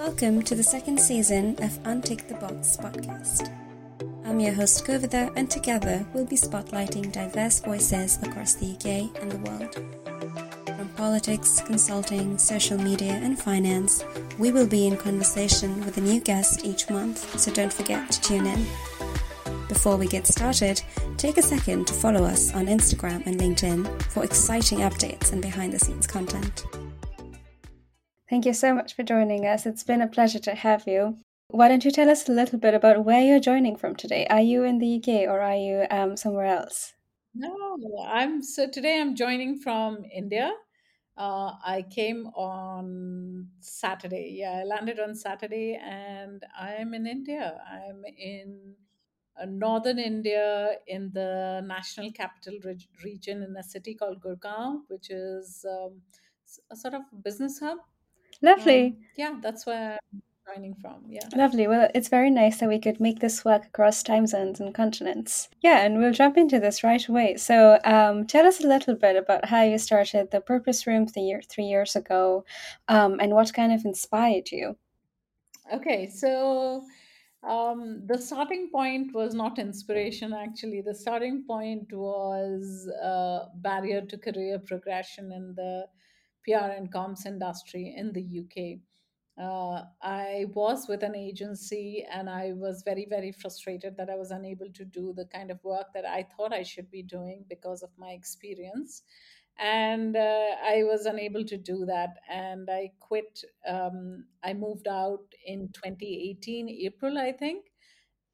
Welcome to the second season of Untick the Box podcast. I'm your host Kovida, and together we'll be spotlighting diverse voices across the UK and the world. From politics, consulting, social media, and finance, we will be in conversation with a new guest each month, so don't forget to tune in. Before we get started, take a second to follow us on Instagram and LinkedIn for exciting updates and behind the scenes content. Thank you so much for joining us. It's been a pleasure to have you. Why don't you tell us a little bit about where you're joining from today? Are you in the UK or are you um, somewhere else? No, I'm so today I'm joining from India. Uh, I came on Saturday. Yeah, I landed on Saturday and I'm in India. I'm in uh, northern India in the national capital reg- region in a city called Gurgaon, which is um, a sort of business hub. Lovely. Um, yeah, that's where I'm joining from. Yeah. Lovely. Well, it's very nice that we could make this work across time zones and continents. Yeah, and we'll jump into this right away. So, um, tell us a little bit about how you started the Purpose Room three, year, three years ago um, and what kind of inspired you. Okay, so um, the starting point was not inspiration, actually. The starting point was a barrier to career progression in the PR and comms industry in the UK. Uh, I was with an agency and I was very, very frustrated that I was unable to do the kind of work that I thought I should be doing because of my experience. And uh, I was unable to do that. And I quit. Um, I moved out in 2018, April, I think.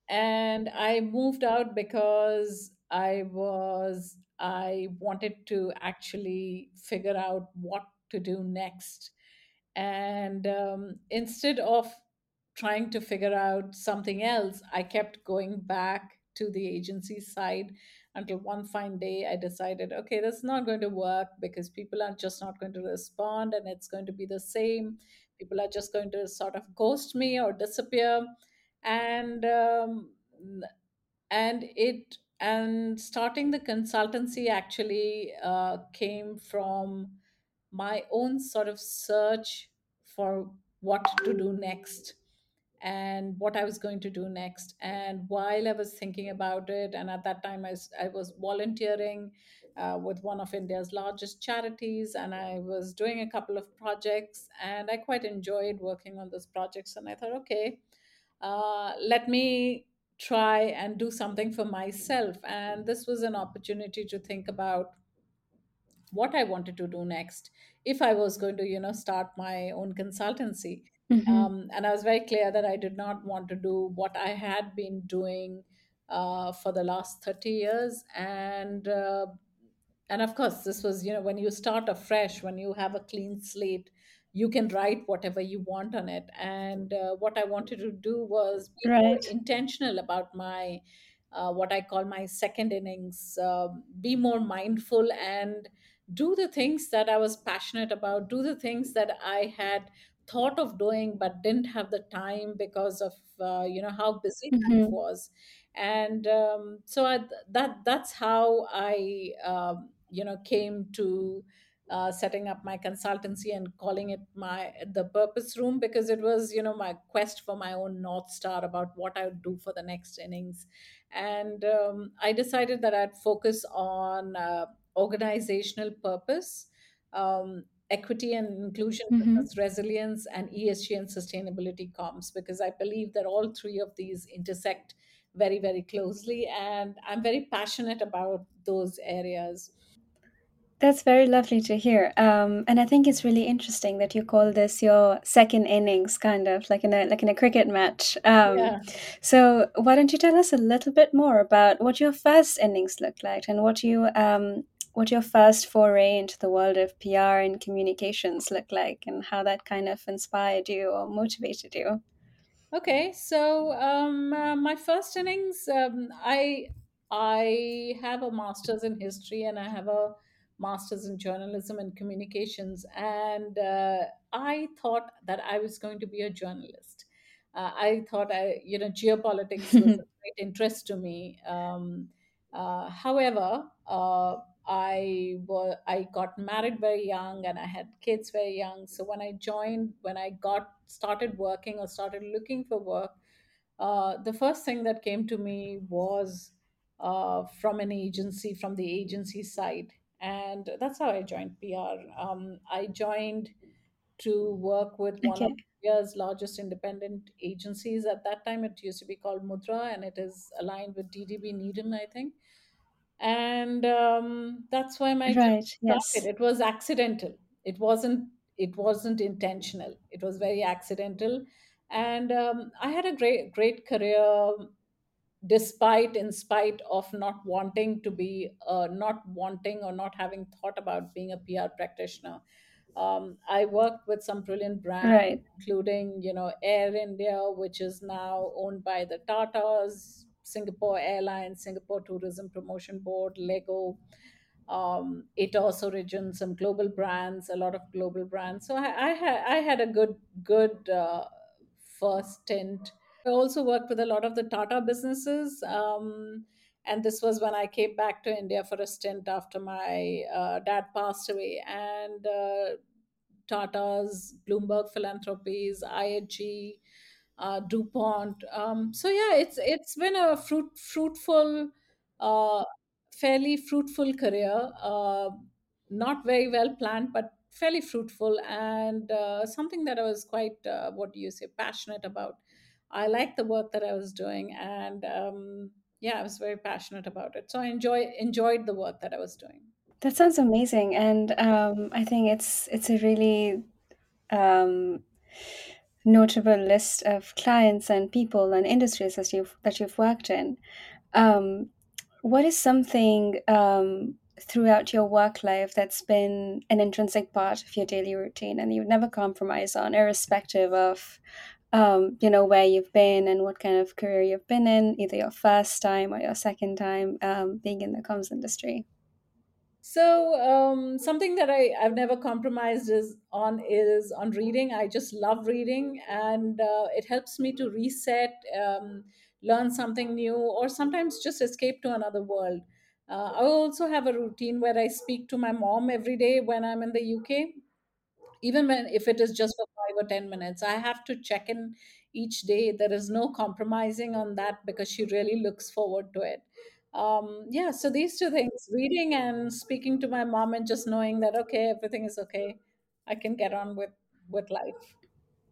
And I moved out because I was, I wanted to actually figure out what to do next and um, instead of trying to figure out something else, I kept going back to the agency side until one fine day I decided, okay, that's not going to work because people are just not going to respond and it's going to be the same. People are just going to sort of ghost me or disappear. And um, and it and starting the consultancy actually uh, came from my own sort of search for what to do next and what I was going to do next. And while I was thinking about it, and at that time I was, I was volunteering uh, with one of India's largest charities, and I was doing a couple of projects, and I quite enjoyed working on those projects. And I thought, okay, uh, let me try and do something for myself. And this was an opportunity to think about what I wanted to do next if I was going to, you know, start my own consultancy. Mm-hmm. Um, and I was very clear that I did not want to do what I had been doing uh, for the last 30 years. And uh, and of course, this was, you know, when you start afresh, when you have a clean slate, you can write whatever you want on it. And uh, what I wanted to do was be more intentional about my uh, what I call my second innings, um, be more mindful and do the things that I was passionate about, do the things that I had thought of doing but didn't have the time because of uh, you know how busy life Mm-hmm. was and um, so I, that that's how I um, you know came to uh, setting up my consultancy and calling it my the purpose room because it was you know my quest for my own north star about what I would do for the next innings and um, I decided that I'd focus on uh, organizational purpose um, equity and inclusion Mm-hmm. resilience and ESG and sustainability comms because I believe that all three of these intersect very very closely and i'm very passionate about those areas That's very lovely to hear. Um, and I think it's really interesting that you call this your second innings, kind of like in a like in a cricket match. Um, yeah so why don't you tell us a little bit more about what your first innings looked like and what you um, what your first foray into the world of PR and communications looked like, and how that kind of inspired you or motivated you? okay so um, uh, my first innings um, i i have a master's in history and i have a master's in journalism and communications and uh, i thought that i was going to be a journalist uh, i thought i you know geopolitics was of great interest to me um, uh, however uh, I was I got married very young and I had kids very young. So when I joined, when I got started working or started looking for work, uh, the first thing that came to me was uh, from an agency, from the agency side, and that's how I joined PR. Um, I joined to work with one of Okay. India's largest independent agencies. At that time, it used to be called Mudra, and it is aligned with DDB Needham, I think and um, that's why my Right. Yes. it was accidental it wasn't it wasn't intentional it was very accidental and um, i had a great great career despite in spite of not wanting to be uh, not wanting or not having thought about being a pr practitioner um, i worked with some brilliant brands Right. including you know air india which is now owned by the tatas singapore airlines singapore tourism promotion board lego um, Atos Origin, some global brands, a lot of global brands. So I, I had I had a good good uh, first stint. I also worked with a lot of the Tata businesses, um, and this was when I came back to India for a stint after my uh, dad passed away. And uh, Tata's, Bloomberg Philanthropies, IHG, uh, DuPont. Um, so yeah, it's it's been a fruit fruitful, uh, fairly fruitful career. Uh, not very well planned, but fairly fruitful, and uh, something that I was quite uh, what do you say passionate about. I liked the work that I was doing, and um, yeah, I was very passionate about it. So I enjoy enjoyed the work that I was doing. That sounds amazing, and um, I think it's it's a really um, notable list of clients and people and industries that you've that you've worked in. Um, what is something um, throughout your work life that's been an intrinsic part of your daily routine and you would never compromise on, irrespective of um, you know where you've been and what kind of career you've been in, either your first time or your second time um, being in the comms industry? So um, something that I, I've never compromised is on is on reading. I just love reading, and uh, it helps me to reset, um, learn something new, or sometimes just escape to another world. Uh, I also have a routine where I speak to my mom every day when I'm in the UK even when if it is just for five or ten minutes i have to check in each day there is no compromising on that because she really looks forward to it um, yeah so these two things reading and speaking to my mom and just knowing that okay everything is okay i can get on with with life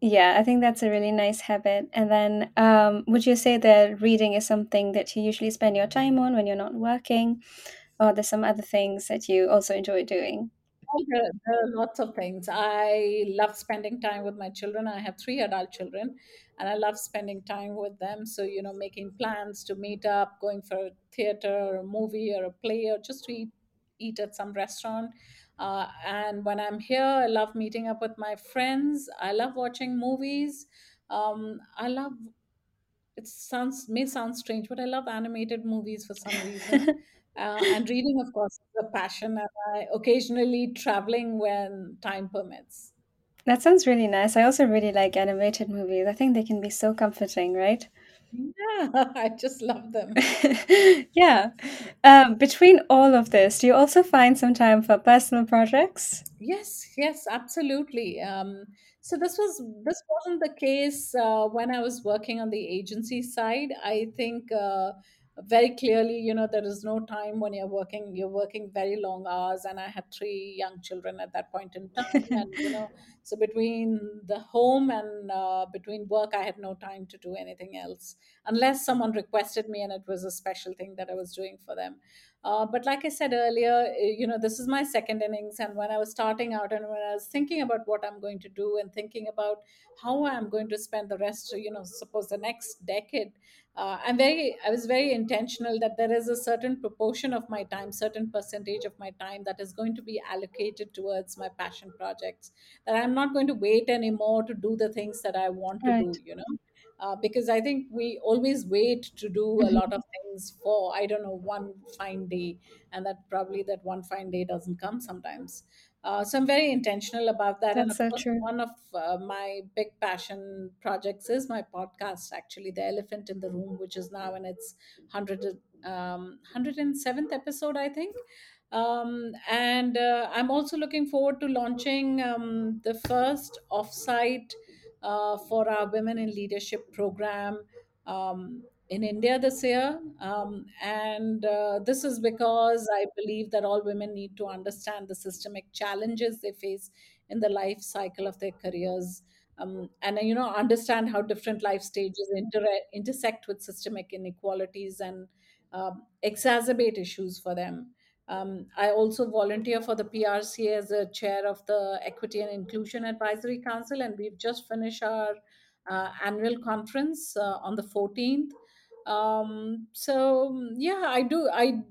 Yeah, I think that's a really nice habit. And then, um, would you say that reading is something that you usually spend your time on when you're not working, or there's some other things that you also enjoy doing? Oh, there, there are lots of things. I love spending time with my children. I have three adult children, and I love spending time with them. So, you know, making plans to meet up, going for a theater or a movie or a play, or just to eat, eat at some restaurant. Uh, and when I'm here, I love meeting up with my friends. I love watching movies. Um, I love it sounds may sound strange, but I love animated movies for some reason. Uh, and reading, of course, is a passion, and I occasionally traveling when time permits. That sounds really nice. I also really like animated movies. I think they can be so comforting, right? Yeah, I just love them. Yeah. Um, between all of this, do you also find some time for personal projects? Yes, yes, absolutely. Um, so this was this wasn't the case uh, when I was working on the agency side. I think uh, very clearly, you know, there is no time when you're working. You're working very long hours, and I had three young children at that point in time, and you know, so between the home and uh, between work, I had no time to do anything else unless someone requested me, and it was a special thing that I was doing for them. Uh, but like I said earlier, eh, you know, this is my second innings. And when I was starting out and when I was thinking about what I'm going to do and thinking about how I'm going to spend the rest, you know, suppose the next decade, uh, I'm very, I was very intentional that there is a certain proportion of my time, certain percentage of my time that is going to be allocated towards my passion projects. That I'm not going to wait anymore to do the things that I want to Right. do, you know uh, because I think we always wait to do a lot of things for I don't know one fine day, and that probably that one fine day doesn't come sometimes. Uh, so I'm very intentional about that, and That's of so true. one of uh, my big passion projects is my podcast. Actually, the Elephant in the Room, which is now in its hundred um, hundred and seventh episode, I think. Um, and uh, I'm also looking forward to launching um, the first offsite uh, for our Women in Leadership program um, in India this year. Um, and uh, this is because I believe that all women need to understand the systemic challenges they face in the life cycle of their careers. Um, and you know understand how different life stages inter- intersect with systemic inequalities and um, exacerbate issues for them um, I also volunteer for the PRCA as a chair of the Equity and Inclusion Advisory Council, and we've just finished our uh, annual conference uh, on the 14th. Um, so yeah, I do. I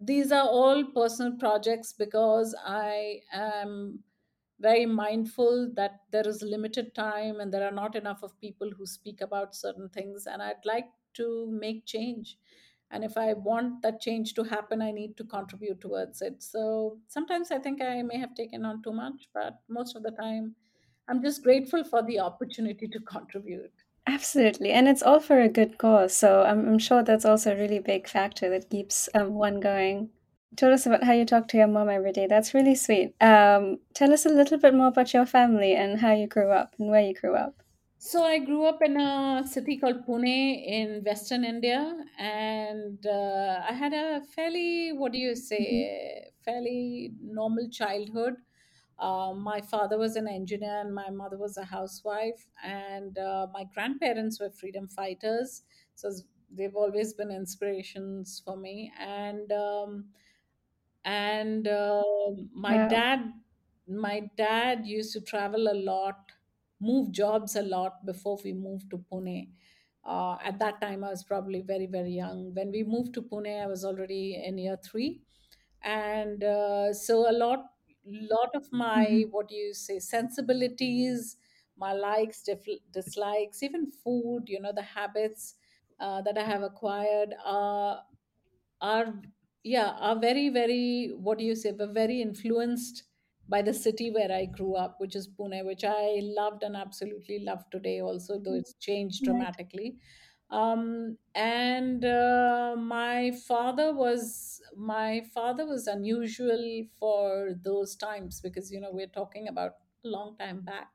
these are all personal projects because I am very mindful that there is limited time and there are not enough of people who speak about certain things, and I'd like to make change and if i want that change to happen i need to contribute towards it so sometimes i think i may have taken on too much but most of the time i'm just grateful for the opportunity to contribute Absolutely. And it's all for a good cause. So I'm, I'm sure that's also a really big factor that keeps um, one going. Told us about how you talk to your mom every day. That's really sweet. Um, tell us a little bit more about your family and how you grew up and where you grew up. So I grew up in a city called Pune in Western India, and uh, I had a fairly, what do you say, fairly normal childhood. Uh, my father was an engineer, and my mother was a housewife, and uh, my grandparents were freedom fighters. So they've always been inspirations for me, and um, and uh, my Wow. dad my dad used to travel a lot move jobs a lot before we moved to pune. Uh, at that time i was probably very very young. When we moved to pune i was already in year three. And uh, so a lot lot of my hmm what do you say sensibilities my likes dif- dislikes even food you know the habits uh, that i have acquired are are yeah are very very what do you say were very influenced by the city where i grew up which is pune which i loved and absolutely love today also though it's changed Right. dramatically. Um, and uh, my father was my father was unusual for those times because you know we're talking about a long time back.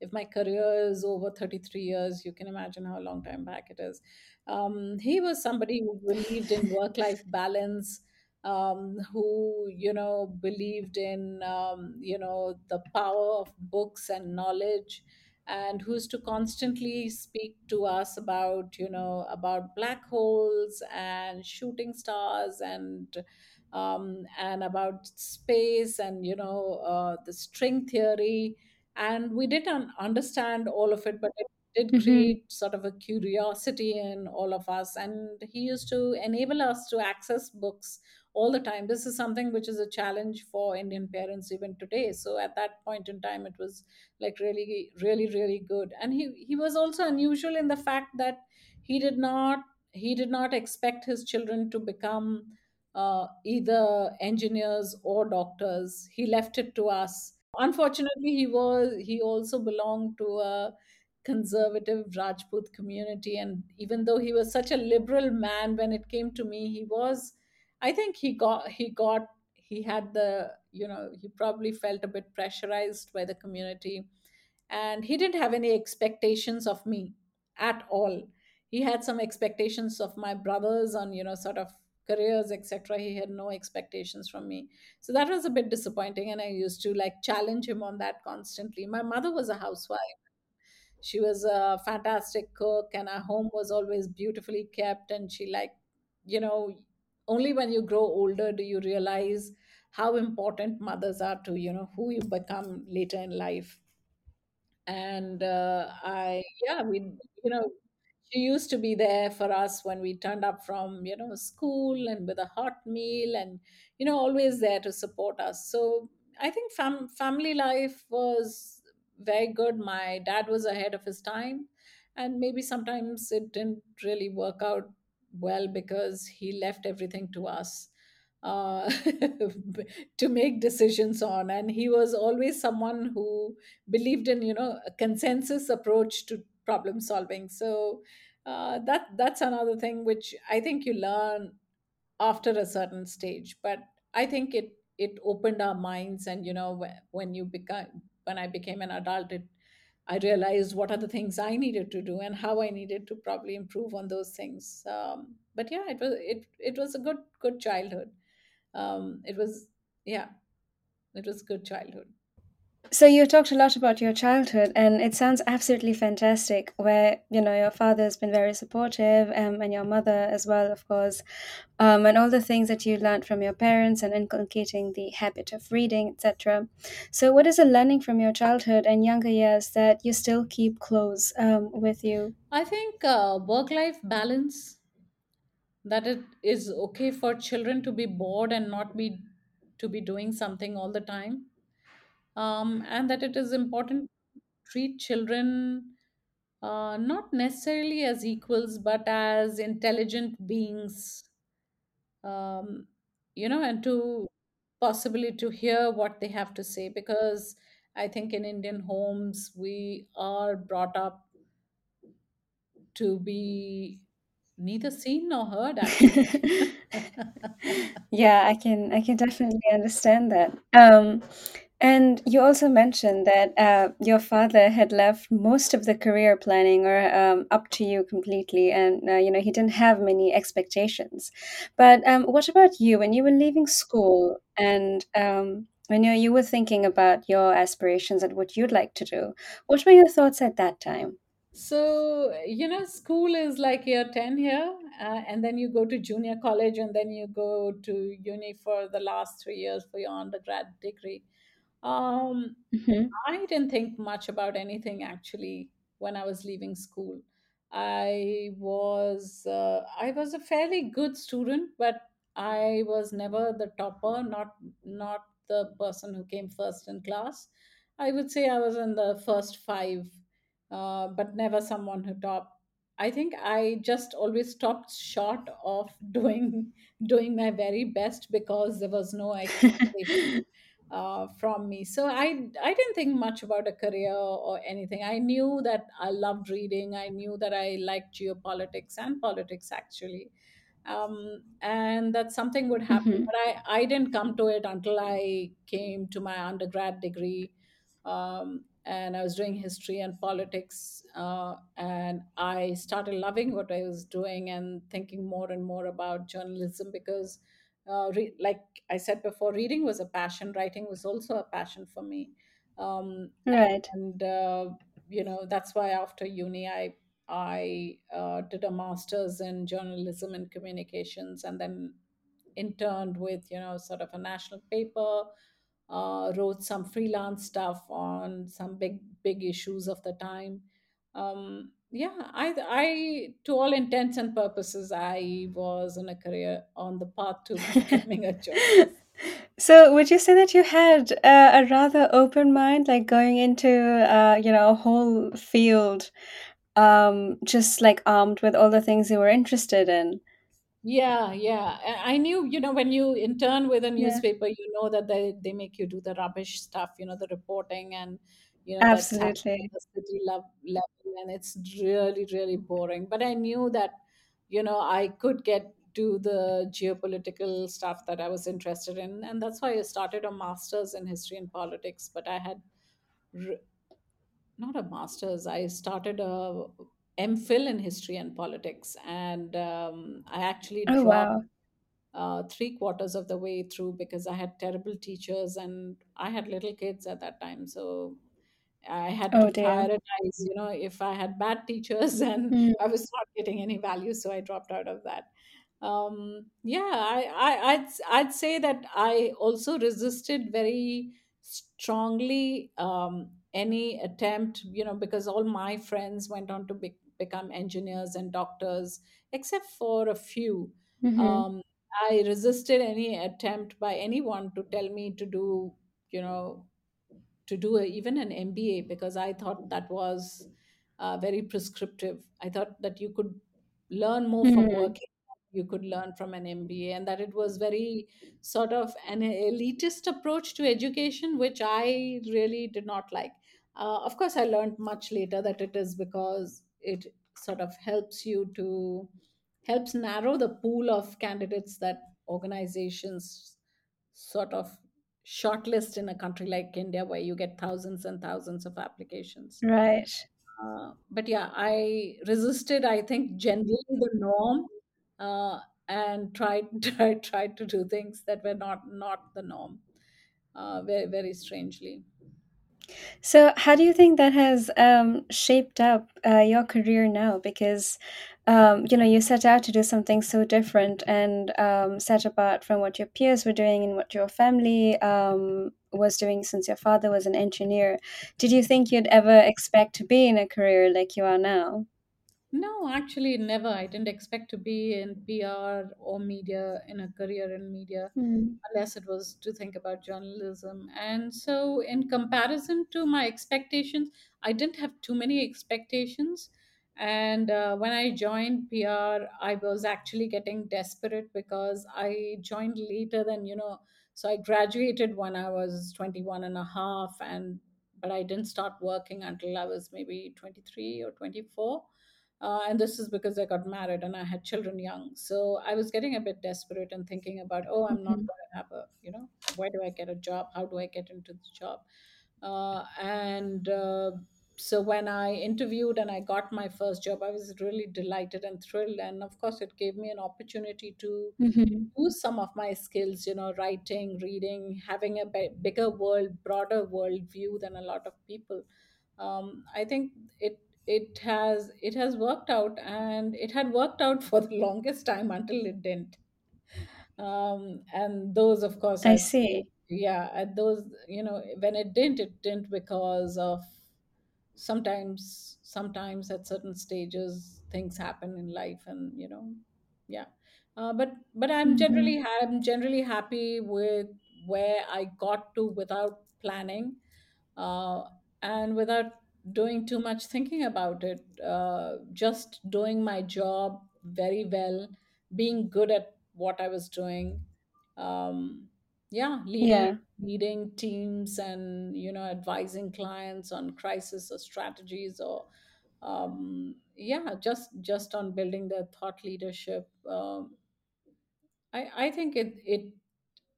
If my career is over 33 years you can imagine how long time back it is. Um, he was somebody who believed in work life balance um, who you know believed in um, you know the power of books and knowledge and who's to constantly speak to us about you know about black holes and shooting stars and um, and about space and you know uh, the string theory. And we didn't understand all of it but it did hmm create sort of a curiosity in all of us. And he used to enable us to access books all the time. This is something which is a challenge for indian parents even today. So at that point in time it was like really really really good. And he he was also unusual in the fact that he did not he did not expect his children to become uh, either engineers or doctors. He left it to us. Unfortunately he was he also belonged to a conservative rajput community. And even though he was such a liberal man when it came to me he was i think he got he got he had the you know he probably felt a bit pressurized by the community. And he didn't have any expectations of me at all. He had some expectations of my brothers on you know sort of careers etc he had no expectations from me. So that was a bit disappointing and i used to like challenge him on that constantly. My mother was a housewife. She was a fantastic cook and our home was always beautifully kept and she like you know only when you grow older do you realize how important mothers are to you know who you become later in life. And uh, i yeah we you know she used to be there for us when we turned up from you know school and with a hot meal and you know always there to support us. So i think fam- family life was very good. My dad was ahead of his time and maybe sometimes it didn't really work out well because he left everything to us uh, to make decisions on. And he was always someone who believed in you know a consensus approach to problem solving. So uh, that that's another thing which i think you learn after a certain stage. But I think it it opened our minds, and you know, when, when you become when I became an adult, it I realized what are the things I needed to do and how I needed to probably improve on those things. Um, but yeah, it was it it was a good good childhood. Um, it was yeah, it was good childhood. So you talked a lot about your childhood, and it sounds absolutely fantastic. Where you know your father has been very supportive, um, and your mother as well, of course, um, and all the things that you learned from your parents and inculcating the habit of reading, etc. So, what is a learning from your childhood and younger years that you still keep close um, with you? I think uh, work life balance that it is okay for children to be bored and not be to be doing something all the time um, and that it is important to treat children uh, not necessarily as equals but as intelligent beings um, you know and to possibly to hear what they have to say because i think in indian homes we are brought up to be neither seen nor heard Yeah, I can I can definitely understand that. Um, and you also mentioned that uh, your father had left most of the career planning or um, up to you completely, and uh, you know he didn't have many expectations. But um, what about you when you were leaving school and um, when you you were thinking about your aspirations and what you'd like to do? What were your thoughts at that time? So, you know, school is like year 10 here, uh, and then you go to junior college, and then you go to uni for the last three years for your undergrad degree. Um, hmm I didn't think much about anything actually when I was leaving school. I was uh, I was a fairly good student, but I was never the topper, not not the person who came first in class. I would say I was in the first five, uh, but never someone who topped. I think I just always stopped short of doing doing my very best because there was no expectation uh, from me. So I I didn't think much about a career or anything. I knew that I loved reading. I knew that I liked geopolitics and politics actually, um, and that something would happen. hmm But I I didn't come to it until I came to my undergrad degree. Um, and I was doing history and politics, uh, and I started loving what I was doing and thinking more and more about journalism because uh, re- like I said before, reading was a passion. Writing was also a passion for me, um, Right. and uh, you know that's why after uni I I uh, did a master's in journalism and communications, and then interned with you know sort of a national paper. Uh, wrote some freelance stuff on some big big issues of the time. Um, yeah, I, I, to all intents and purposes, I was on a career on the path to becoming a journalist. So, would you say that you had uh, a rather open mind, like going into uh, you know a whole field, um, just like armed with all the things you were interested in? Yeah, yeah. I I knew, you know, when you intern with a Yeah, newspaper, you know that they, they make you do the rubbish stuff, you know, the reporting and, you know, that's absolutely. the city level. And it's really, really boring. But I knew that, you know, I could get to the geopolitical stuff that I was interested in. And that's why I started a master's in history and politics. But I had r- not a master's. I started a MPhil in history and politics, and um, I actually Oh dropped wow. uh, three quarters of the way through because I had terrible teachers and I had little kids at that time. So I had to Oh dear. prioritize, you know, if I had bad teachers and Mm, I was not getting any value, so I dropped out of that. Um, yeah, I, I, I'd, I'd say that I also resisted very strongly um, any attempt, you know, because all my friends went on to be, become engineers and doctors, except for a few. mm-hmm. Um, I resisted any attempt by anyone to tell me to do, you know, to do a, even an MBA because I thought that was uh, very prescriptive. I thought that you could learn more from Mm-hmm. working you could learn from an MBA, and that it was very sort of an elitist approach to education, which I really did not like. Uh, of course, I learned much later that it is because it sort of helps you to helps narrow the pool of candidates that organizations sort of shortlist in a country like India where you get thousands and thousands of applications. Right. Uh, but yeah, I resisted, I think, generally the norm, uh, and tried, tried tried to do things that were not not the norm, uh, very very strangely. So, how do you think that has um, shaped up uh, your career now? Because, um, you know, you set out to do something so different and um, set apart from what your peers were doing and what your family um, was doing since your father was an engineer. Did you think you'd ever expect to be in a career like you are now? No, actually, never. I didn't expect to be in PR or media in a career in media Mm. unless it was to think about journalism. And so, in comparison to my expectations, I didn't have too many expectations. And uh, when I joined PR, I was actually getting desperate because I joined later than, you know, so I graduated when I was 21 and a half, and but I didn't start working until I was maybe 23 or 24 uh, and this is because I got married and I had children young. So I was getting a bit desperate and thinking about, oh, I'm not Mhm. going to have a, you know, where do I get a job? How do I get into the job? Uh, and uh, so when I interviewed and I got my first job, I was really delighted and thrilled. And of course, it gave me an opportunity to Mhm. use some of my skills, you know, writing, reading, having a bigger world, broader world view than a lot of people. Um, I think it it has it has worked out, and it had worked out for the longest time until it didn't. Um, and those, of course, I see. yeah, and those, you know, when it didn't, it didn't because of sometimes sometimes at certain stages things happen in life and you know yeah uh, but but i'm Mhm. generally i'm generally happy with where i got to without planning uh, and without doing too much thinking about it uh, just doing my job very well being good at what i was doing um, yeah leading Yeah. leading teams and you know advising clients on crisis or strategies or um, yeah just just on building their thought leadership um, I, I think it it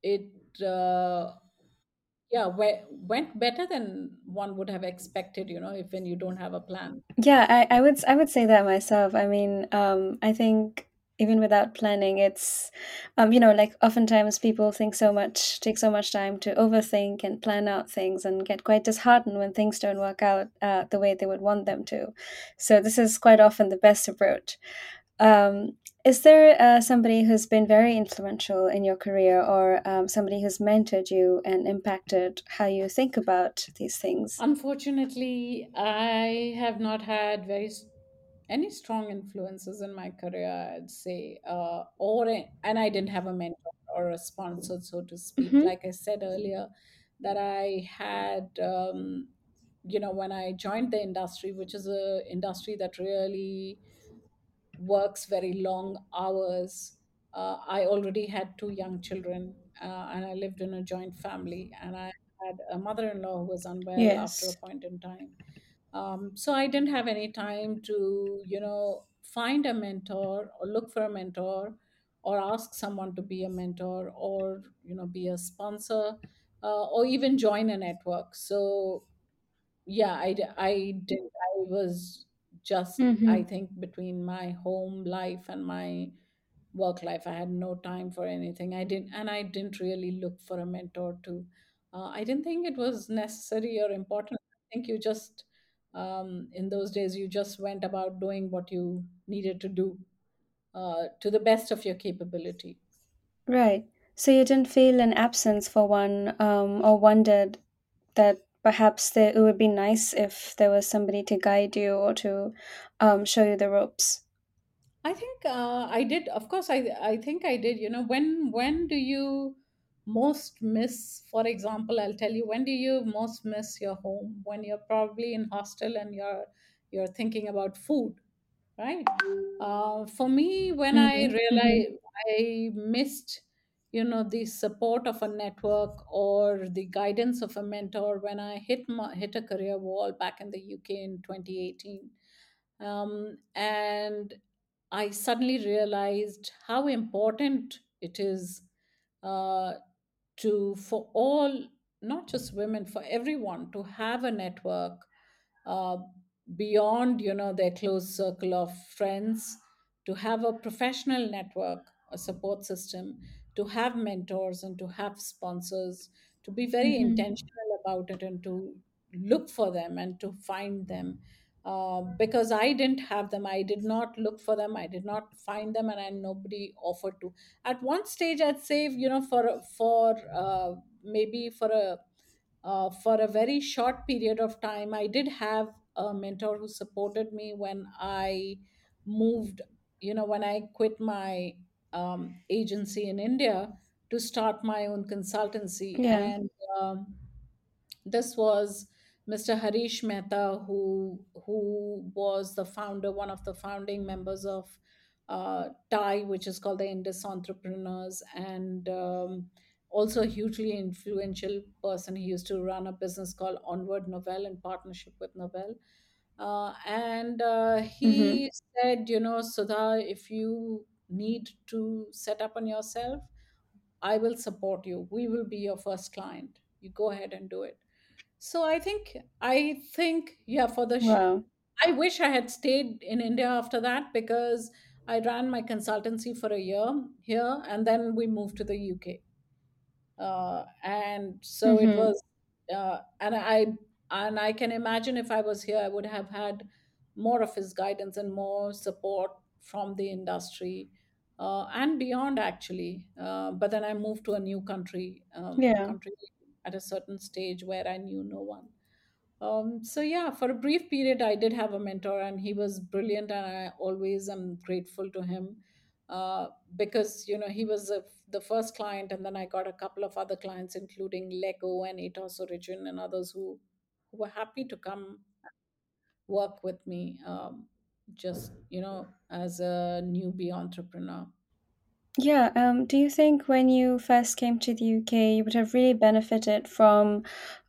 it uh, yeah we- went better than one would have expected you know if when you don't have a plan Yeah, I, I would I would say that myself. I mean, um, I think even without planning, it's um, you know, like oftentimes people think so much, take so much time to overthink and plan out things and get quite disheartened when things don't work out uh, the way they would want them to. So this is quite often the best approach. Um, is there uh, somebody who's been very influential in your career or um, somebody who's mentored you and impacted how you think about these things? Unfortunately, I have not had very any strong influences in my career. I'd say, uh, or and I didn't have a mentor or a sponsor, so to speak. Mm-hmm. Like I said earlier, that I had, um, you know, when I joined the industry, which is a industry that really works very long hours. Uh, I already had two young children, uh, and I lived in a joint family, and I had a mother-in-law who was unwell after a Yes. point in time. Um, so I didn't have any time to, you know, find a mentor or look for a mentor or ask someone to be a mentor or, you know, be a sponsor uh, or even join a network. So yeah, I, d- I did. I was just, I Mm-hmm. think, between my home life and my work life. I had no time for anything. I didn't, and I didn't really look for a mentor to. Uh, I didn't think it was necessary or important. I think you just, um, in those days, you just went about doing what you needed to do uh, to the best of your capability. Right. So you didn't feel an absence for one, um, or wondered that perhaps there, it would be nice if there was somebody to guide you or to um, show you the ropes. I think uh, I did. Of course, I I think I did. You know, when when do you most miss? For example, I'll tell you when do you most miss your home? When you're probably in hostel and you're you're thinking about food, right? Uh, for me, when I Mm-hmm. Mm-hmm. realized I missed, you know, the support of a network or the guidance of a mentor when I hit my, hit a career wall back in the UK in 2018 um, and I suddenly realized how important it is uh, to for all not just women for everyone to have a network uh, beyond you know their close circle of friends to have a professional network a support system to have mentors and to have sponsors to be very Mm-hmm. intentional about it and to look for them and to find them uh, because i didn't have them i did not look for them i did not find them and I, nobody offered to at one stage i'd say you know for for uh, maybe for a uh, for a very short period of time i did have a mentor who supported me when i moved you know when i quit my um, agency in india to start my own consultancy Yeah. and um, this was Mr. Harish Mehta, who who was the founder, one of the founding members of uh, TIE, which is called the Indus Entrepreneurs, and um, also a hugely influential person. He used to run a business called Onward Novell in partnership with Novell. Uh, and uh, Mm-hmm. he said, you know, Sudha, if you need to set up on yourself, I will support you. We will be your first client. You go ahead and do it. So I think I think yeah for the Wow. I wish I had stayed in India after that because I ran my consultancy for a year here and then we moved to the UK uh, and so it Mm-hmm. was uh, and i and i can imagine if i was here i would have had more of his guidance and more support from the industry uh, and beyond actually uh, but then i moved to a new country um, Yeah. country at a certain stage where i knew no one um, so yeah, for a brief period, I did have a mentor, and he was brilliant, and I always am grateful to him uh, because you know he was a, the first client, and then I got a couple of other clients, including Lego and Atos Origin and others who, who were happy to come work with me, um, just you know as a newbie entrepreneur. Yeah, um, do you think when you first came to the UK, you would have really benefited from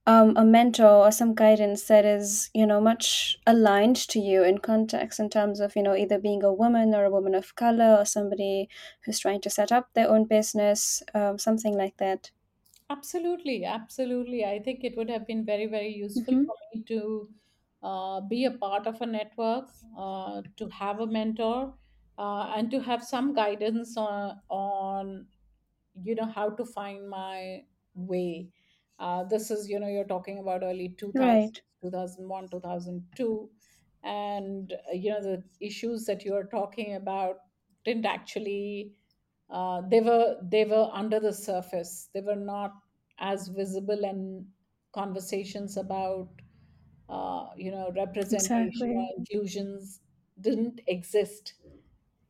um, a mentor or some guidance that is, you know, much aligned to you in context in terms of, you know, either being a woman or a woman of color or somebody who's trying to set up their own business, um, something like that? Absolutely, absolutely. I think it would have been very, very useful Mm-hmm. for me to uh, be a part of a network, uh, to have a mentor, uh, and to have some guidance on, on you know how to find my way uh, this is you know you're talking about early 2000 Right. 2001 2002 and uh, you know the issues that you're talking about didn't actually uh, they were they were under the surface they were not as visible and conversations about uh, you know representation or Exactly. inclusions didn't exist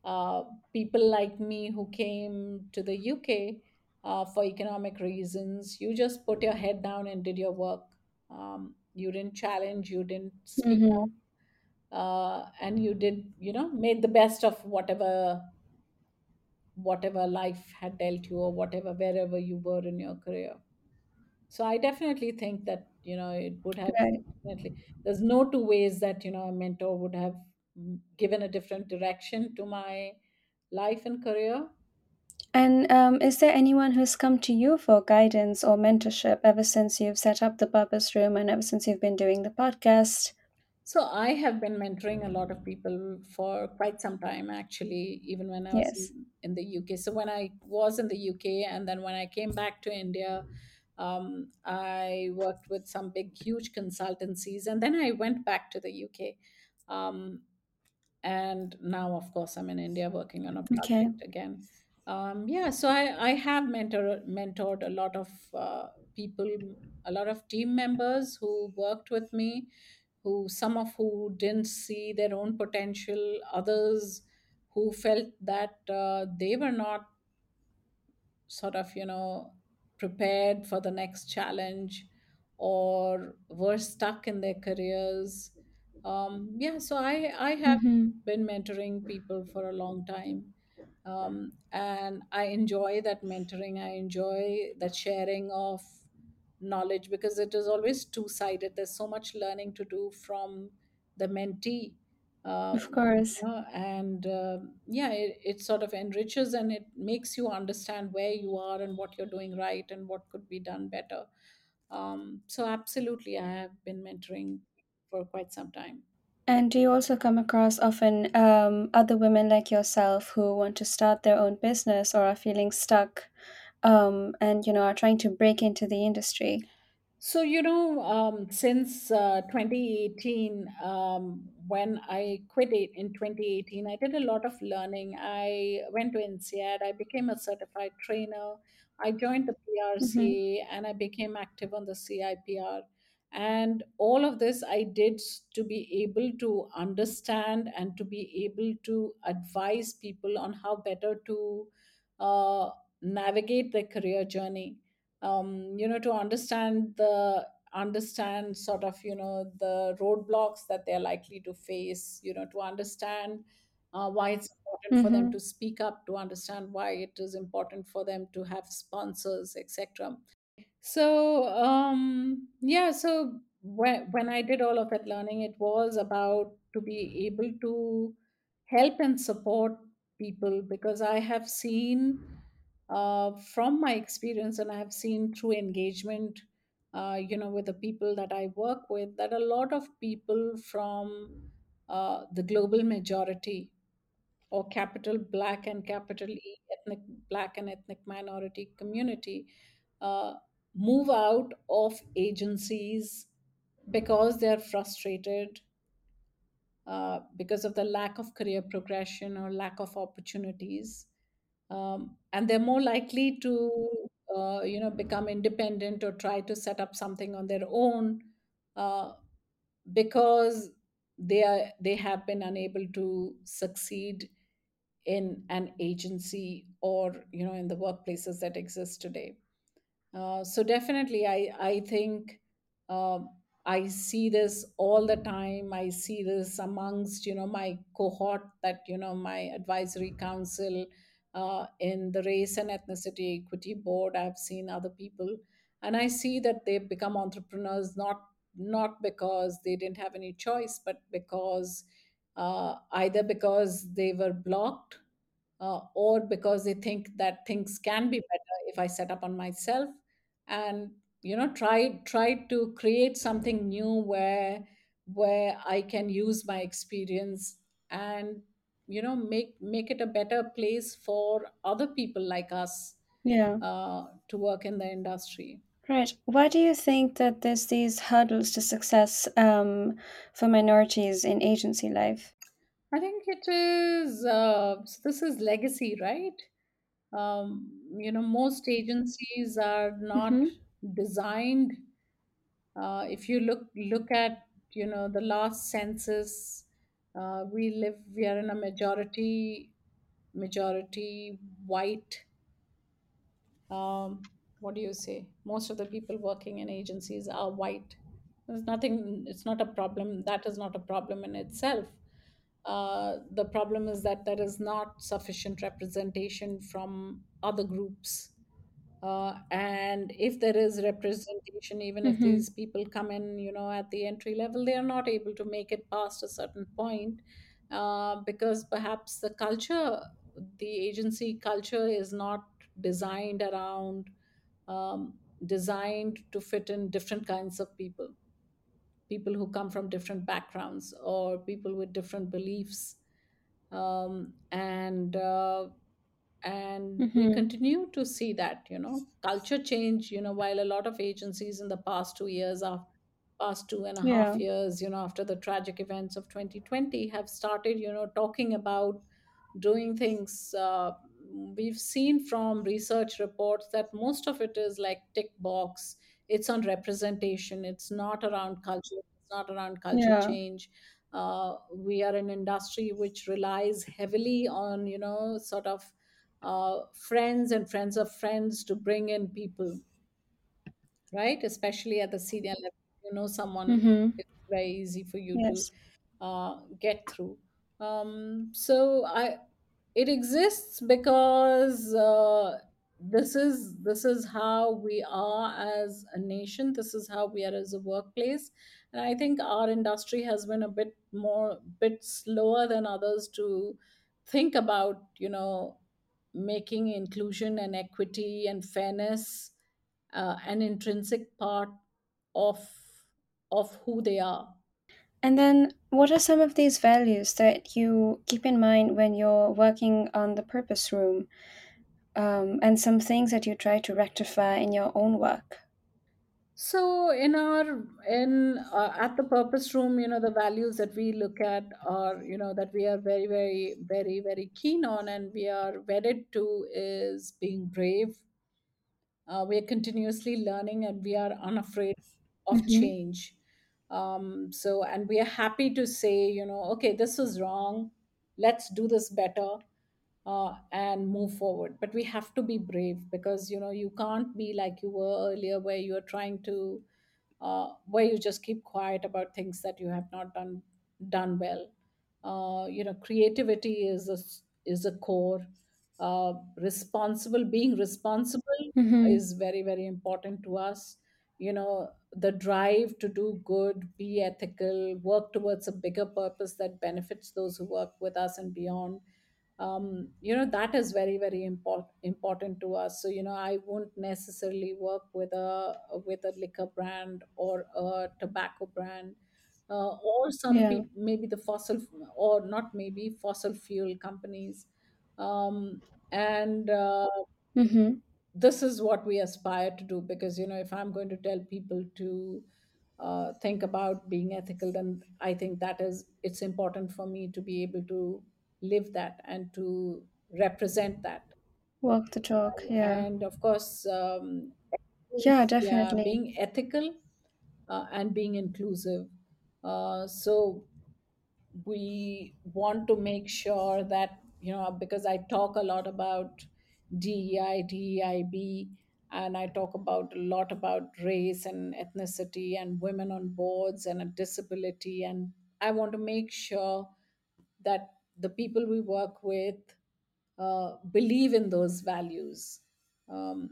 uh, people like me who came to the UK uh, for economic reasons, you just put your head down and did your work. Um, you didn't challenge, you didn't speak Mm-hmm. uh, and you did, you know, made the best of whatever whatever life had dealt you or whatever wherever you were in your career. So I definitely think that you know it would have Right. definitely. There's no two ways that you know a mentor would have given a different direction to my life and career And um, is there anyone who's come to you for guidance or mentorship ever since you've set up the Purpose Room and ever since you've been doing the podcast? So I have been mentoring a lot of people for quite some time, actually, even when I was Yes. in, in the UK. So when I was in the UK and then when I came back to India, um, I worked with some big, huge consultancies, and then I went back to the UK. Um, and now, of course, I'm in India working on a Okay. project again. Um, yeah, so I, I have mentor, mentored a lot of uh, people, a lot of team members who worked with me who some of who didn't see their own potential others who felt that uh, they were not sort of you know prepared for the next challenge or were stuck in their careers um, yeah so i i have Mm-hmm. been mentoring people for a long time um, and i enjoy that mentoring i enjoy that sharing of knowledge because it is always two sided there's so much learning to do from the mentee uh, Of course. you know, and uh, yeah it, it sort of enriches and it makes you understand where you are and what you're doing right and what could be done better um, so absolutely i have been mentoring for quite some time And do you also come across often um, other women like yourself who want to start their own business or are feeling stuck um, and, you know, are trying to break into the industry? So, you know, um, since uh, 2018, um, when I quit it in 2018, I did a lot of learning. I went to INSEAD, I became a certified trainer, I joined the Mm-hmm. PRCA, and I became active on the CIPR. And all of this I did to be able to understand and to be able to advise people on how better to uh, navigate their career journey um, you know to understand the understand sort of you know the roadblocks that they're likely to face you know to understand uh, why it's important for them Mm-hmm. to speak up to understand why it is important for them to have sponsors etc so um yeah so when, when i did all of that learning it was about to be able to help and support people because i have seen uh, from my experience and i have seen through engagement uh, you know with the people that i work with that a lot of people from uh, the global majority or capital black and capital E ethnic black and ethnic minority community uh, move out of agencies because they're frustrated uh, because of the lack of career progression or lack of opportunities. Um, and they're more likely to uh, you know become independent or try to set up something on their own uh, because they are they have been unable to succeed in an agency or you know in the workplaces that exist today uh, so definitely, I I think um, I see this all the time. I see this amongst you know my cohort that you know my advisory council uh, in the race and ethnicity equity board. I've seen other people, and I see that they've become entrepreneurs not not because they didn't have any choice, but because uh, either because they were blocked uh, or because they think that things can be better if I set up on myself and you know try try to create something new where where I can use my experience and you know make make it a better place for other people like us Yeah. uh, to work in the industry. Right. Why do you think that there's these hurdles to success um, for minorities in agency life? I think it is uh, so this is legacy, right? Um, you know, most agencies are not Mm-hmm. designed Uh, if you look look at you know the last census, uh, we live we are in a majority majority white. Um, what do you say? Most of the people working in agencies are white. There's nothing. It's not a problem. That is not a problem in itself. Uh, the problem is that there is not sufficient representation from other groups uh, and if there is representation even if Mm-hmm. these people come in you know at the entry level they are not able to make it past a certain point uh, because perhaps the culture the agency culture is not designed around um, designed to fit in different kinds of people people who come from different backgrounds or people with different beliefs um, and uh, and we Mm-hmm. continue to see that you know culture change you know while a lot of agencies in the past two years are past two and a half Yeah. years you know after the tragic events of 2020 have started you know talking about doing things uh, we've seen from research reports that most of it is like tick box it's on representation it's not around culture it's not around culture Yeah. change uh, we are an industry which relies heavily on you know sort of uh, friends and friends of friends to bring in people right? Especially at the senior level, you know someone, Mm-hmm. it's very easy for you to uh, get through. Um, so I, it exists because uh, this is this is how we are as a nation. This is how we are as a workplace, and i think our industry has been a bit more bit slower than others to think about you know making inclusion and equity and fairness uh, an intrinsic part of of who they are. And then, what are some of these values that you keep in mind when you're working on the purpose room, um, and some things that you try to rectify in your own work? So in our in uh, at the purpose room, you know, the values that we look at are, you know, that we are very, very, very, very keen on, and we are wedded to is being brave. Uh, we are continuously learning, and we are unafraid of Mm-hmm. change. Um, so, and we are happy to say, you know, okay, this was wrong. Let's do this better uh, and move forward. But we have to be brave because you know you can't be like you were earlier, where you are trying to uh, where you just keep quiet about things that you have not done done well. Uh, you know, creativity is a is a core. Uh, responsible being responsible Mm-hmm. is very very important to us. You know, the drive to do good, be ethical, work towards a bigger purpose that benefits those who work with us and beyond um, you know that is very very important important to us so you know i won't necessarily work with a with a liquor brand or a tobacco brand uh, or some Yeah. maybe the fossil or not maybe fossil fuel companies um, and uh, Mm-hmm. this is what we aspire to do because you know if i'm going to tell people to uh, think about being ethical then i think that is it's important for me to be able to live that and to represent that Walk the talk. Yeah. and of course um, Yeah, yeah definitely. being ethical uh, and being inclusive uh, so we want to make sure that you know because i talk a lot about dei deib and i talk about a lot about race and ethnicity and women on boards and a disability and i want to make sure that the people we work with uh, believe in those values um,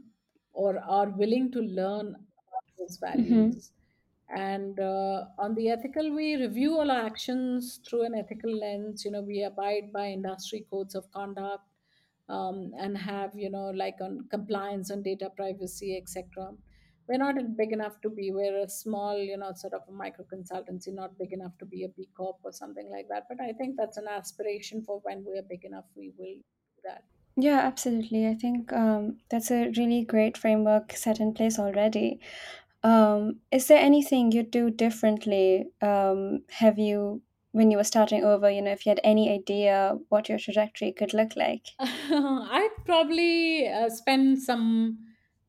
or are willing to learn about those Mm-hmm. values. And uh, on the ethical, we review all our actions through an ethical lens. You know, we abide by industry codes of conduct um, and have, you know, like on compliance on data privacy, etc. We're not big enough to be, we're a small, you know, sort of a micro consultancy, not big enough to be a B Corp or something like that. But I think that's an aspiration for when we're big enough, we will do that. Yeah, absolutely. I think um, that's a really great framework set in place already. Um, is there anything you'd do differently? Um, have you, when you were starting over, you know, if you had any idea what your trajectory could look like? I'd probably uh, spend some.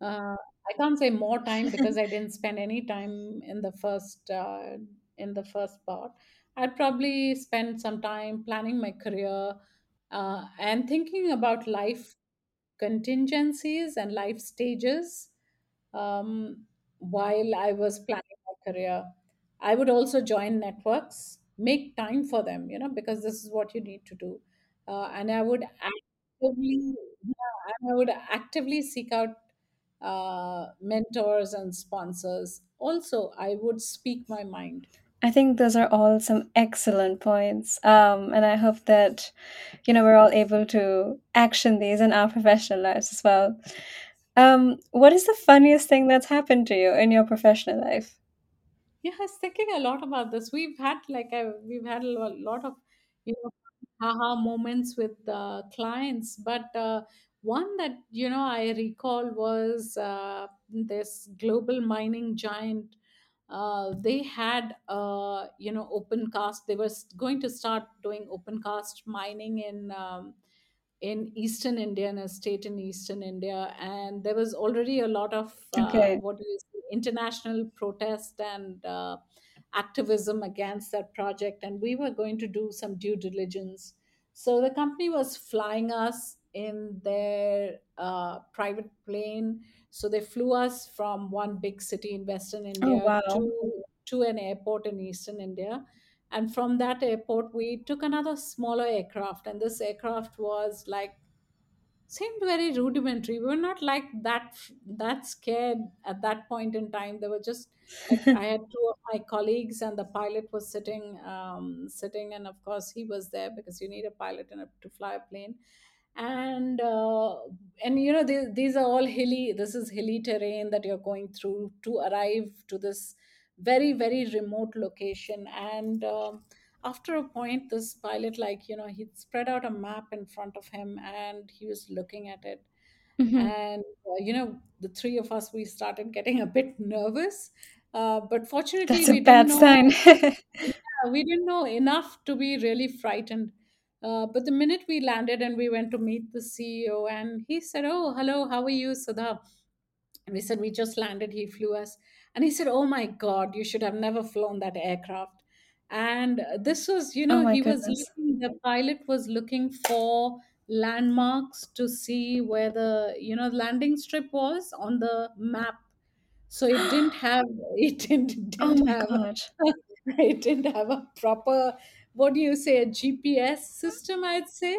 Uh, I can't say more time because I didn't spend any time in the first uh, in the first part. I'd probably spend some time planning my career uh, and thinking about life contingencies and life stages um, while I was planning my career. I would also join networks, make time for them, you know, because this is what you need to do. Uh, and I would actively, yeah, and I would actively seek out uh, mentors and sponsors. Also, I would speak my mind. I think those are all some excellent points. Um, and I hope that, you know, we're all able to action these in our professional lives as well. Um, what is the funniest thing that's happened to you in your professional life? Yeah, I was thinking a lot about this. We've had like a, we've had a lo- lot of you know haha moments with uh, clients, but uh, one that you know I recall was uh, this global mining giant. Uh, they had uh, you know open cast. They were s- going to start doing open cast mining in. Um, in eastern India, in a state in eastern India, and there was already a lot of uh, Okay. what do you say, international protest and uh, activism against that project, and we were going to do some due diligence. So the company was flying us in their uh, private plane. So they flew us from one big city in Western Oh, India wow. to to an airport in Eastern India and from that airport we took another smaller aircraft and this aircraft was like seemed very rudimentary. We were not like that that scared at that point in time. They were just like I had two of my colleagues, and the pilot was sitting um, sitting, and of course he was there because you need a pilot in a, to fly a plane. And uh, and you know these, these are all hilly. This is hilly terrain that you're going through to arrive to this very very remote location and. Um, after a point this pilot like you know he spread out a map in front of him and he was looking at it hmm and uh, you know the three of us we started getting a bit nervous uh, but fortunately That's a we didn't bad know sign. yeah, we didn't know enough to be really frightened uh, but the minute we landed and we went to meet the ceo and he said oh hello how are you sudha and we said, We just landed. He flew us. And he said, Oh my God, you should have never flown that aircraft. And this was, you oh know, my he was looking, the pilot was looking for landmarks to see where the, you know, landing strip was on the map. So it didn't have, it didn't, Oh didn't my have god. it didn't have a proper what do you say a gps system i'd say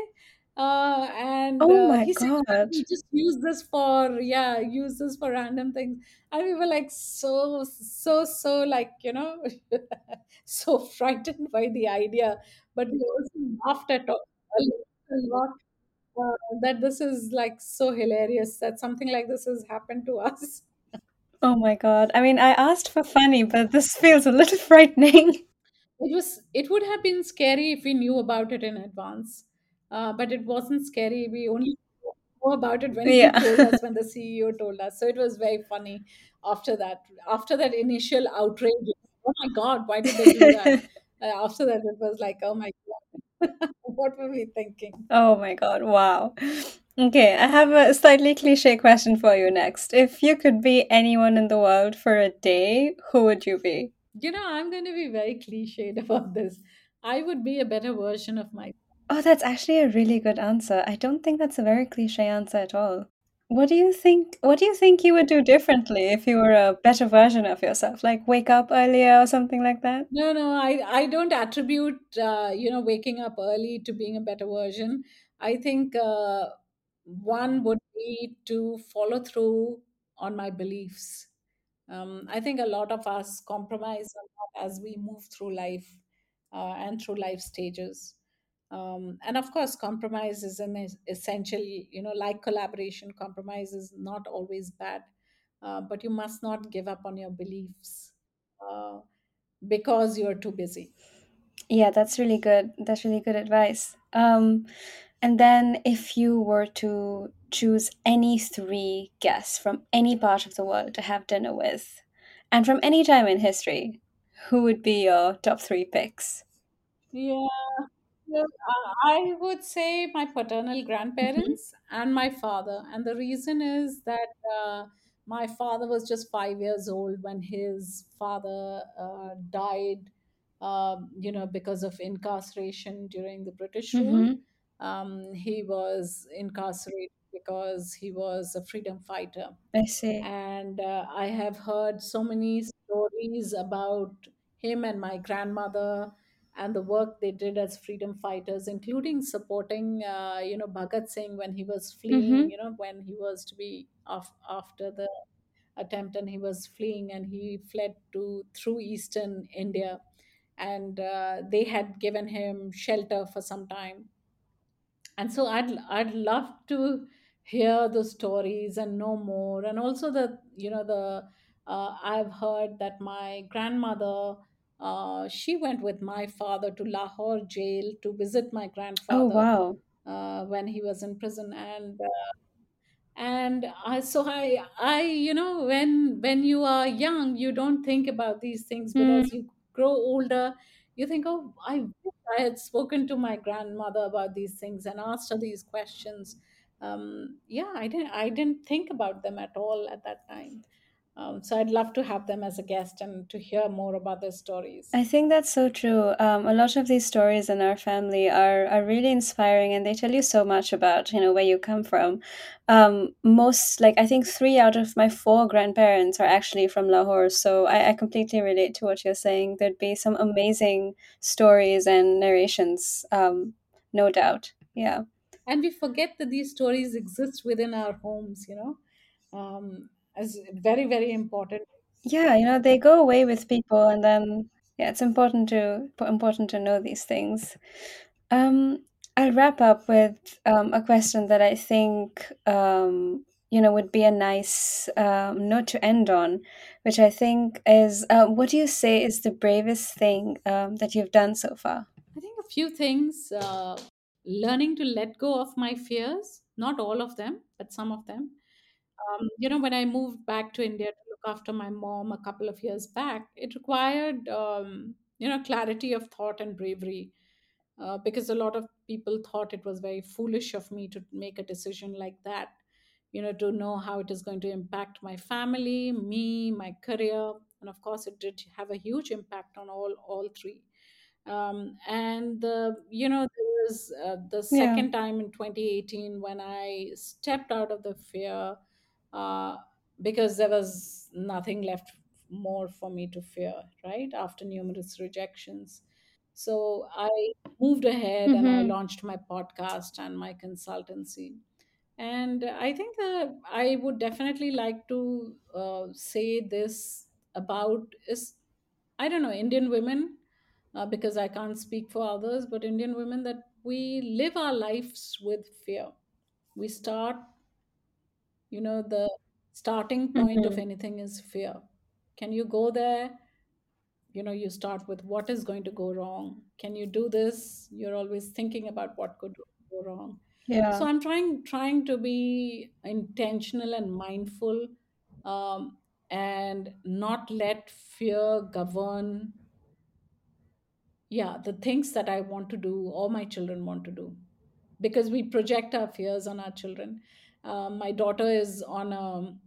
uh, and Oh uh, my he said god. we just use this for yeah use this for random things and we were like so so so like you know so frightened by the idea but we also laughed at all- a lot uh, that this is like so hilarious that something like this has happened to us Oh my god. I mean, I asked for funny, but this feels a little frightening. It was it would have been scary if we knew about it in advance. Uh, but it wasn't scary. We only know about it when he Yeah. told us, when the CEO told us. So it was very funny after that. After that initial outrage, oh my God, why did they do that? Uh, after that, it was like, oh my God, what were we thinking? Oh my God. Wow. Okay, I have a slightly cliche question for you next. If you could be anyone in the world for a day, who would you be? You know, I'm going to be very cliched about this. I would be a better version of myself. Oh, that's actually a really good answer. I don't think that's a very cliche answer at all. What do you think? What do you think you would do differently if you were a better version of yourself? Like wake up earlier or something like that? No, no, I, I don't attribute, uh, you know, waking up early to being a better version. I think uh, one would be to follow through on my beliefs. Um, I think a lot of us compromise a lot as we move through life uh, and through life stages. Um, and of course, compromise is an es- essential, you know, like collaboration, compromise is not always bad, uh, but you must not give up on your beliefs. Uh, because you're too busy. Yeah, that's really good. That's really good advice. Um, and then if you were to choose any three guests from any part of the world to have dinner with, and from any time in history, who would be your top three picks? Yeah, well, I I would say my paternal hmm grandparents and my father. And the reason is that uh, my father was just five years old when his father uh, died, um, you know, because of incarceration during the British rule. hmm Um, he was incarcerated because he was a freedom fighter. I see. and uh, I have heard so many stories about him and my grandmother and the work they did as freedom fighters, including supporting, uh, you know, Bhagat Singh when he was fleeing, hmm you know, when he was to be off after the attempt and he was fleeing and he fled to through eastern India, and uh, they had given him shelter for some time. And so i'd i'd love to hear the stories and know more and also the you know the uh, i've heard that my grandmother uh, she went with my father to lahore jail to visit my Oh, grandfather wow. uh, when he was in prison. And and I, so I, I, you know, when when you are young, you don't think about these things, but Mm, as you grow older, you think, oh, I wish I had spoken to my grandmother about these things and asked her these questions. Um, yeah, I didn't, I didn't think about them at all at that time. Um, so I'd love to have them as a guest and to hear more about their stories. I think that's so true. Um, a lot of these stories in our family are are really inspiring, and they tell you so much about you know where you come from. Um, most like I think three out of my four grandparents are actually from Lahore, so I, I completely relate to what you're saying. There'd be some amazing stories and narrations, um, no doubt. Yeah. and we forget that these stories exist within our homes you know um, as very very important Yeah, you know, they go away with people, and then yeah, it's important to important to know these things. Um, I'll wrap up with um, a question that I think um, you know would be a nice um, note to end on, which I think is uh, what do you say is the bravest thing um, that you've done so far? i think a few things uh, learning to let go of my fears not all of them but some of them um, you know when i moved back to india to look after my mom a couple of years back it required um, you know clarity of thought and bravery uh, because a lot of people thought it was very foolish of me to make a decision like that you know to know how it is going to impact my family me my career and of course it did have a huge impact on all all three um, and the you know there was uh, the Yeah. second time in 2018 when i stepped out of the fear uh, because there was nothing left more for me to fear right after numerous rejections so i moved ahead and i Mm-hmm. launched my podcast and my consultancy and I think uh, I would definitely like to uh, say this about is I don't know Indian women uh, because I can't speak for others, but Indian women that we live our lives with fear. We start, you know, the starting point of Mm-hmm. anything is fear. Can you go there? you know you start with what is going to go wrong can you do this you're always thinking about what could go wrong Yeah. so i'm trying trying to be intentional and mindful um, and not let fear govern yeah the things that i want to do or my children want to do because we project our fears on our children um, my daughter is on a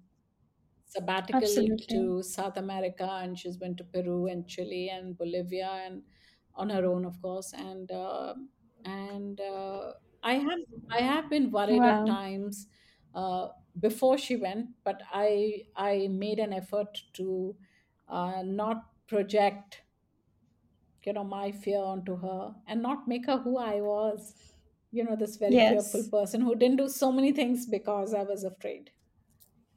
sabbatical Absolutely. to South America, and she's been to Peru and Chile and Bolivia, and on her own, of course. And uh, and uh, I have I have been worried at Wow. times uh, before she went, but I I made an effort to uh, not project you know my fear onto her and not make her who I was. You know, this very fearful person who didn't do so many things because I was afraid.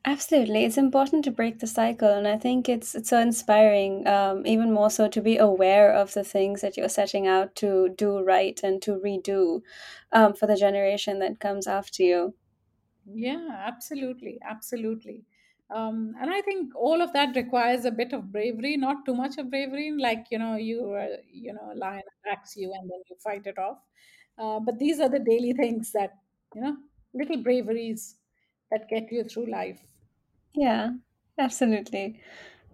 Absolutely, it's important to break the cycle, and I think it's it's so inspiring, um, even more so to be aware of the things that you're setting out to do right and to redo, um, for the generation that comes after you. Yeah, absolutely, absolutely. Um, and I think all of that requires a bit of bravery, not too much of bravery, like you know, you uh, you know, a lion attacks you and then you fight it off. Uh, but these are the daily things that you know, little braveries that get you through life. Yeah, absolutely.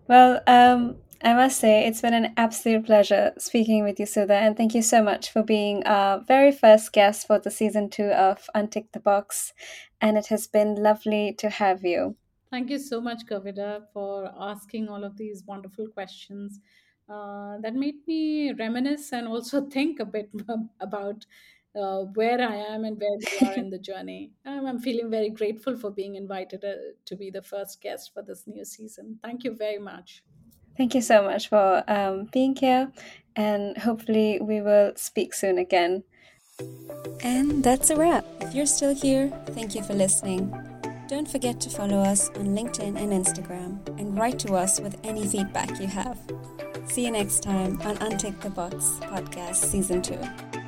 Well, um, I must say it's been an absolute pleasure speaking with you, Sudha, and thank you so much for being our very first guest for the season two of Untick the Box. And it has been lovely to have you. Thank you so much, Kovida, for asking all of these wonderful questions. Uh, that made me reminisce and also think a bit about uh, where I am and where we are in the journey. Um, I'm feeling very grateful for being invited uh, to be the first guest for this new season. Thank you very much. Thank you so much for um, being here, and hopefully, we will speak soon again. And that's a wrap. If you're still here, thank you for listening. Don't forget to follow us on LinkedIn and Instagram and write to us with any feedback you have. See you next time on Untick the Box Podcast Season 2.